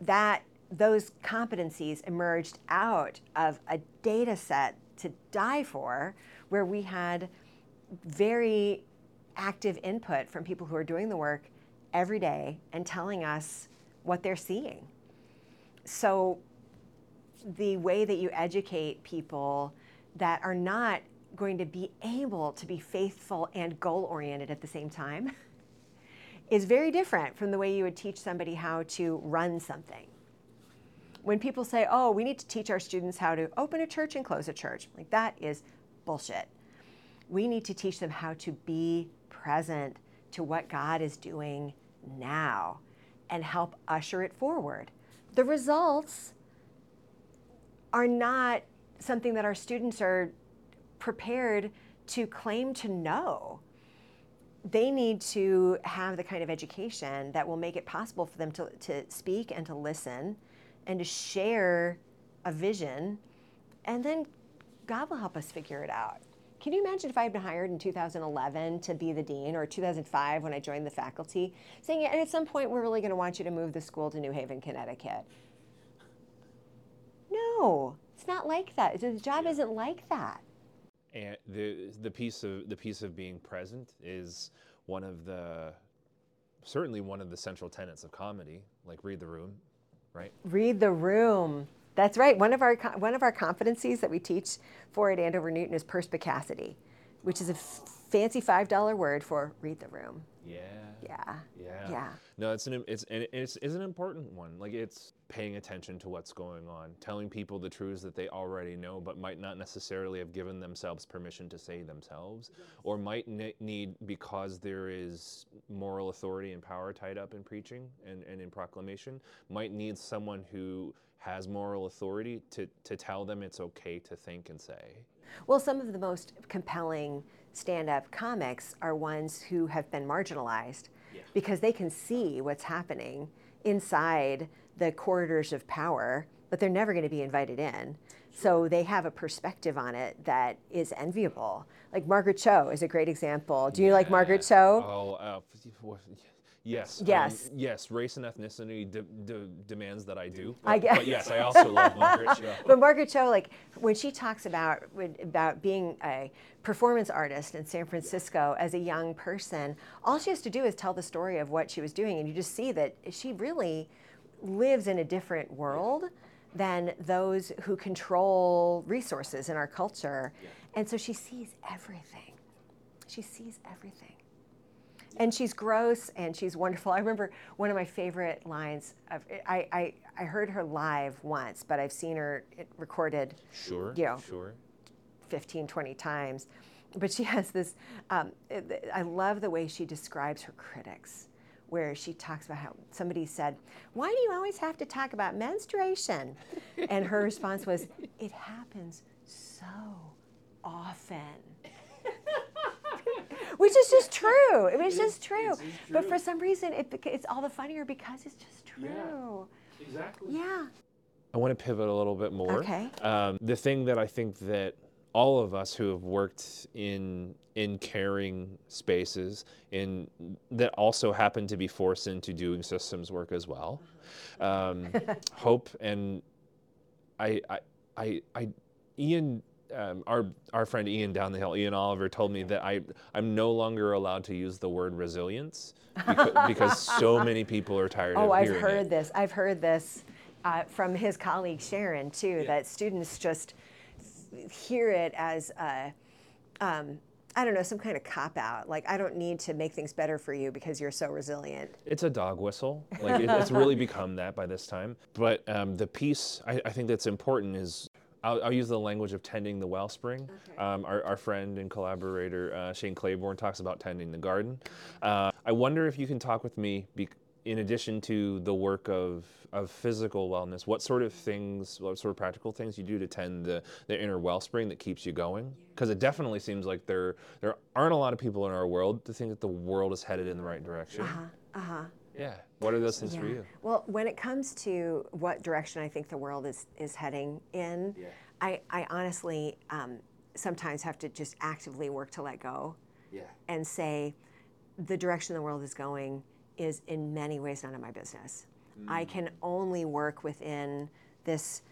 that those competencies emerged out of a data set to die for where we had very active input from people who are doing the work every day and telling us what they're seeing. So the way that you educate people that are not going to be able to be faithful and goal oriented at the same time is very different from the way you would teach somebody how to run something. When people say, oh, we need to teach our students how to open a church and close a church, like that is bullshit. We need to teach them how to be present to what God is doing now and help usher it forward. The results are not something that our students are prepared to claim to know. They need to have the kind of education that will make it possible for them to, to speak and to listen and to share a vision, and then God will help us figure it out. Can you imagine if I had been hired in 2011 to be the dean or 2005 when I joined the faculty, saying, and at some point we're really going to want you to move the school to New Haven, Connecticut? No, it's not like that. The job isn't like that. And the the piece of the piece of being present is one of the certainly one of the central tenets of comedy, like read the room, right? Read the room. That's right. One of our one of our competencies that we teach for at Andover Newton is perspicacity, which is a f- fancy five dollar word for read the room. Yeah. Yeah. Yeah. Yeah. No, it's an it's and it's, it's an important one. Like it's paying attention to what's going on, telling people the truths that they already know, but might not necessarily have given themselves permission to say themselves, or might ne- need because there is moral authority and power tied up in preaching and, and in proclamation, might need someone who has moral authority to, to tell them it's okay to think and say. Well, some of the most compelling stand up comics are ones who have been marginalized Yeah. because they can see what's happening inside the corridors of power, but they're never going to be invited in. So they have a perspective on it that is enviable. Like Margaret Cho is a great example. Do you like Margaret Cho? Oh, uh, what- yes. um, Yes. yes, race and ethnicity de- de- demands that I do. I get- but yes, I also love Margaret Cho. But Margaret Cho, like when she talks about about being a performance artist in San Francisco as a young person, all she has to do is tell the story of what she was doing, and you just see that she really lives in a different world than those who control resources in our culture, and so she sees everything. She sees everything. And she's gross and she's wonderful. I remember one of my favorite lines of I, I, I heard her live once, but I've seen her recorded Sure. Yeah. Sure. 15, 20 times. But she has this, um, I love the way she describes her critics, where she talks about how somebody said, Why do you always have to talk about menstruation? And her response was, It happens so often. Which is just true. It was just true. But for some reason, it, it's all the funnier because it's just true. Yeah, Exactly. Yeah. I want to pivot a little bit more. Okay. Um, the thing that I think that all of us who have worked in in caring spaces in that also happen to be forced into doing systems work as well, um, hope and I I I, I Ian. Um, our our friend Ian down the hill, Ian Oliver, told me that I I'm no longer allowed to use the word resilience because, because so many people are tired of it. Oh, I've hearing heard it. this. I've heard this uh, from his colleague Sharon too. That students just hear it as a, um, I don't know, some kind of cop out. Like I don't need to make things better for you because you're so resilient. It's a dog whistle. Like it, it's really become that by this time. But um, the piece I, I think that's important is I'll, I'll use the language of tending the wellspring. Um, our, our friend and collaborator uh, Shane Claiborne talks about tending the garden. Uh, I wonder if you can talk with me. Be, in addition to the work of, of physical wellness, what sort of things, what sort of practical things you do to tend the, the inner wellspring that keeps you going? Because it definitely seems like there there aren't a lot of people in our world to think that the world is headed in the right direction. Uh huh. Uh huh. Yeah. What are those things for you? Well, when it comes to what direction I think the world is is heading in, I, I honestly um, sometimes have to just actively work to let go Yeah. and say the direction the world is going is in many ways none of my business. I can only work within this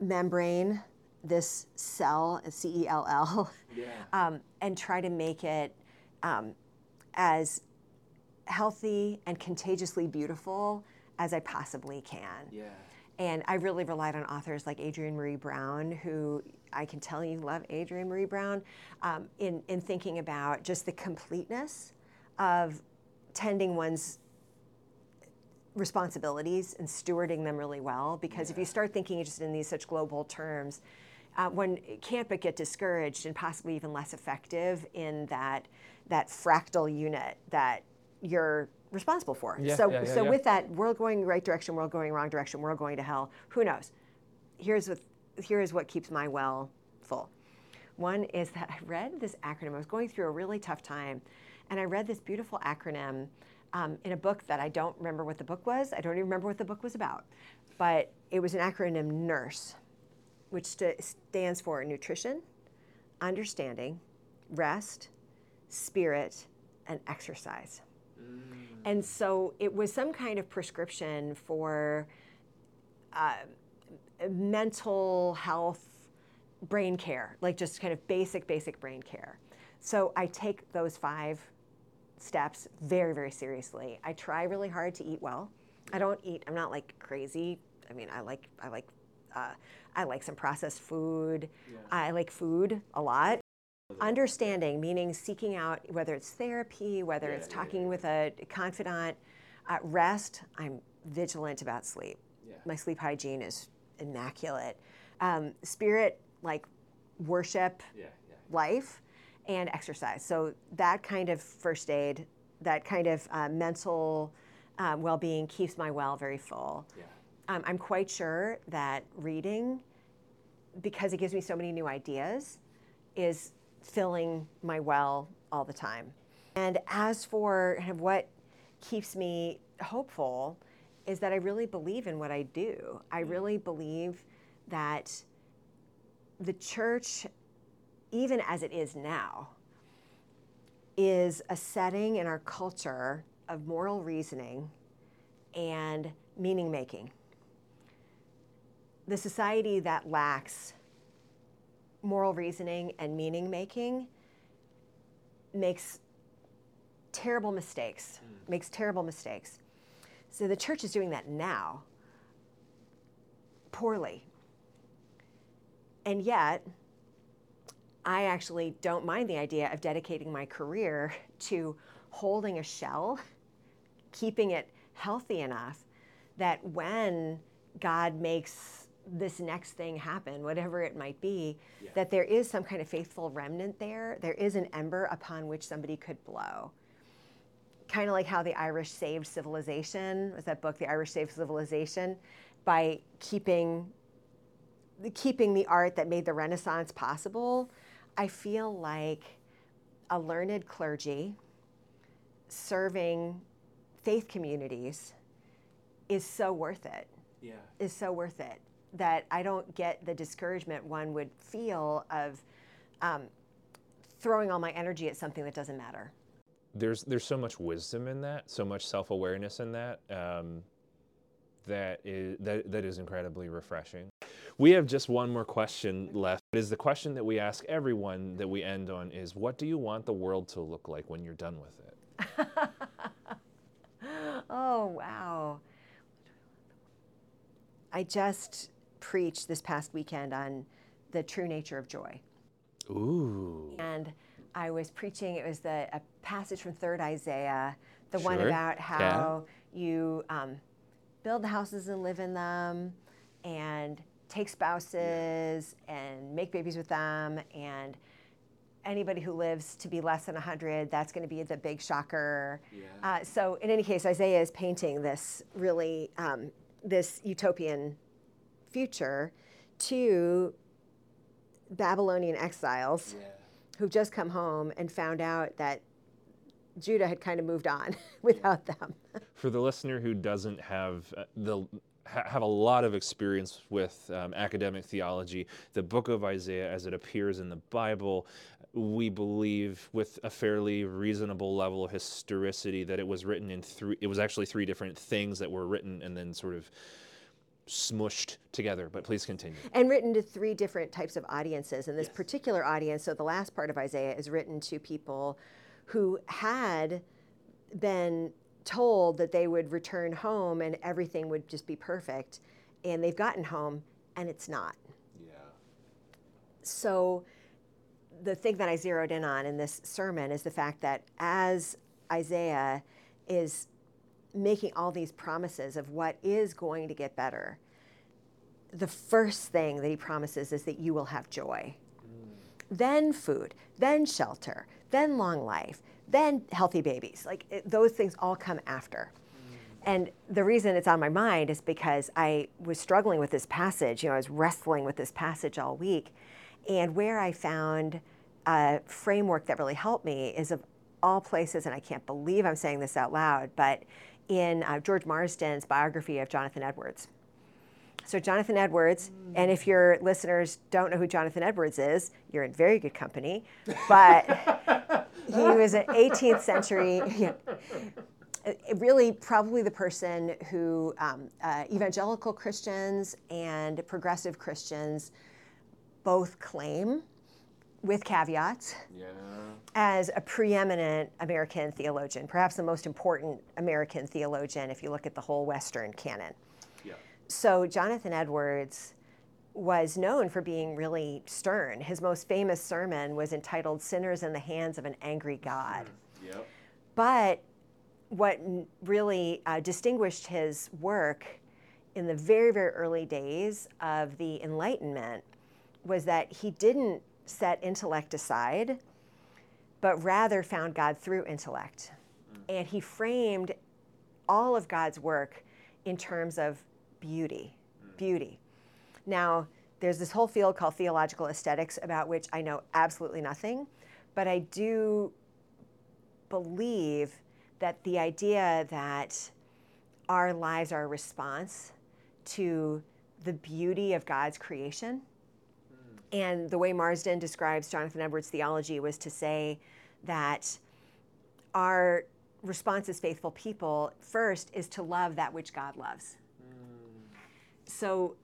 membrane, this cell, C E L L, um, and try to make it um, as healthy and contagiously beautiful as I possibly can. Yeah. And I really relied on authors like Adrienne Maree Brown, who I can tell you love Adrienne Maree Brown, um, in, in thinking about just the completeness of tending one's responsibilities and stewarding them really well. Because if you start thinking just in these such global terms, uh, one can't but get discouraged and possibly even less effective in that that fractal unit that you're responsible for. Yeah, so yeah, yeah, so yeah. with that world going right direction, world going wrong direction, world going to hell, who knows? Here's what here is what keeps my well full. One is that I read this acronym. I was going through a really tough time, and I read this beautiful acronym um, in a book that I don't remember what the book was. I don't even remember what the book was about, but it was an acronym NURSE, which st- stands for nutrition, understanding, rest, spirit, and exercise. And so it was some kind of prescription for uh, mental health, brain care, like just kind of basic, basic brain care. So I take those five steps very, very seriously. I try really hard to eat well. I don't eat. I'm not like crazy. I mean, I like I like uh, I like some processed food. I like food a lot. Understanding, meaning seeking out whether it's therapy, whether it's talking with a confidant. Uh, rest, I'm vigilant about sleep. Yeah. My sleep hygiene is immaculate. Um, spirit, like worship, Yeah. Yeah. life, and exercise. So that kind of first aid, that kind of uh, mental um, well-being keeps my well very full. Yeah. Um, I'm quite sure that reading, because it gives me so many new ideas, is filling my well all the time. And as for kind of what keeps me hopeful, is that I really believe in what I do. I really believe that the church, even as it is now, is a setting in our culture of moral reasoning and meaning making. The society that lacks moral reasoning and meaning making makes terrible mistakes, hmm. makes terrible mistakes. So the church is doing that now, poorly. And yet, I actually don't mind the idea of dedicating my career to holding a shell, keeping it healthy enough that when God makes this next thing happen, whatever it might be, Yeah. that there is some kind of faithful remnant there. There is an ember upon which somebody could blow. Kind of like how the Irish saved civilization was that book, The Irish Saved Civilization, by keeping keeping the art that made the Renaissance possible. I feel like a learned clergy serving faith communities is so worth it Yeah. is so worth it that I don't get the discouragement one would feel of um, throwing all my energy at something that doesn't matter. there's there's so much wisdom in that, so much self awareness in that. Um, that is that, that is incredibly refreshing. We have just one more question left. It is the question that we ask everyone that we end on is what do you want the world to look like when you're done with it? Oh, wow. I just preached this past weekend on the true nature of joy. Ooh. And I was preaching, it was the, a passage from 3rd Isaiah, the one about how you um, build the houses and live in them, and take spouses and make babies with them, and anybody who lives to be less than 100, that's going to be the big shocker. Yeah. Uh, so, in any case, Isaiah is painting this really um, this utopian future to Babylonian exiles Yeah. who've just come home and found out that Judah had kind of moved on without them. For the listener who doesn't have uh, the ha- have a lot of experience with um, academic theology. The book of Isaiah, as it appears in the Bible, we believe with a fairly reasonable level of historicity that it was written in three, it was actually three different things that were written and then sort of smushed together. But please continue. and written to three different types of audiences. And this particular audience, so the last part of Isaiah is written to people who had been told that they would return home and everything would just be perfect. And they've gotten home and it's not. Yeah. So, the thing that I zeroed in on in this sermon is the fact that as Isaiah is making all these promises of what is going to get better, the first thing that he promises is that you will have joy. Mm. Then food, then shelter, then long life, then healthy babies. Like it, those things all come after. And the reason it's on my mind is because I was struggling with this passage. You know, I was wrestling with this passage all week. And where I found a framework that really helped me is of all places, and I can't believe I'm saying this out loud, but in uh, George Marsden's biography of Jonathan Edwards. So, Jonathan Edwards, and if your listeners don't know who Jonathan Edwards is, you're in very good company. But he was an 18th century, yeah, really probably the person who um, uh, evangelical Christians and progressive Christians both claim, with caveats, Yeah. as a preeminent American theologian, perhaps the most important American theologian if you look at the whole Western canon. Yeah. So, Jonathan Edwards was known for being really stern. His most famous sermon was entitled Sinners in the Hands of an Angry God. Mm-hmm. Yep. But what really uh, distinguished his work in the very, very early days of the Enlightenment was that he didn't set intellect aside, but rather found God through intellect. Mm. And he framed all of God's work in terms of beauty. Mm. Beauty. Now, there's this whole field called theological aesthetics about which I know absolutely nothing, but I do believe that the idea that our lives are a response to the beauty of God's creation. Hmm. And the way Marsden describes Jonathan Edwards' theology was to say that our response as faithful people first is to love that which God loves. Hmm. So,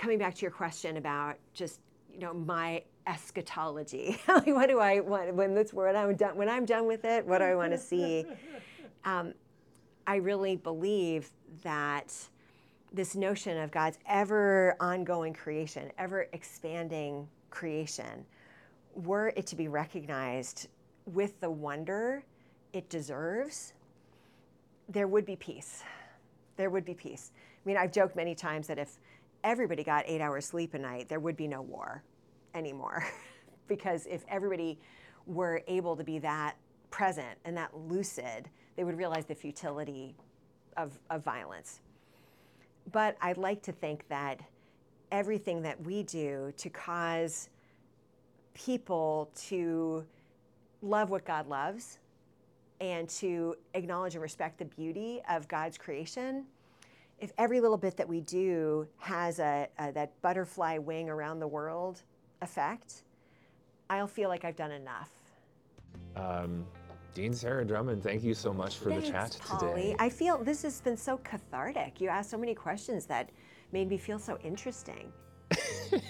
coming back to your question about just you know my eschatology, like what do I want when this when I'm done when I'm done with it? What do I want to see? Um, I really believe that this notion of God's ever ongoing creation, ever expanding creation, were it to be recognized with the wonder it deserves, there would be peace. There would be peace. I mean, I've joked many times that if everybody got eight hours sleep a night, there would be no war anymore. because if everybody were able to be that present and that lucid, they would realize the futility of, of violence. But I'd like to think that everything that we do to cause people to love what God loves and to acknowledge and respect the beauty of God's creation, if every little bit that we do has a, a, that butterfly wing around the world effect, I'll feel like I've done enough. Um, Dean Sarah Drummond, thank you so much for the chat Thanks, Polly. today. I feel this has been so cathartic. You asked so many questions that made me feel so interesting.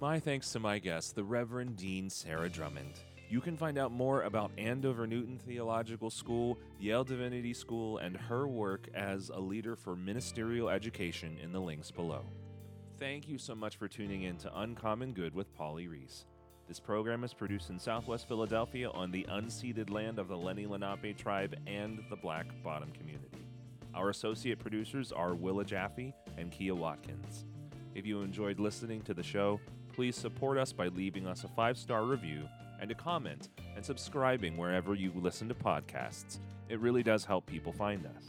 My thanks to my guest, the Reverend Dean Sarah Drummond. You can find out more about Andover Newton Theological School, Yale Divinity School, and her work as a leader for ministerial education in the links below. Thank you so much for tuning in to Uncommon Good with Polly Reese. This program is produced in Southwest Philadelphia on the unceded land of the Lenni Lenape tribe and the Black Bottom community. Our associate producers are Willa Jaffe and Kia Watkins. If you enjoyed listening to the show, please support us by leaving us a five star review and a comment and subscribing wherever you listen to podcasts. It really does help people find us.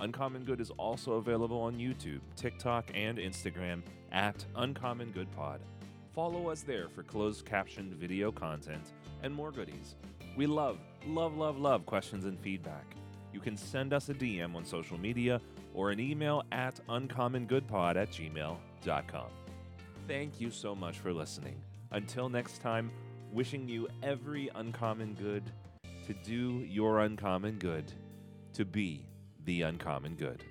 Uncommon Good is also available on YouTube, TikTok, and Instagram at Uncommon Good Pod. Follow us there for closed captioned video content and more goodies. We love, love, love, love questions and feedback. you can send us a DM on social media or an email at uncommongoodpod at gmail.com. Thank you so much for listening. Until next time, wishing you every uncommon good to do your uncommon good, to be the uncommon good.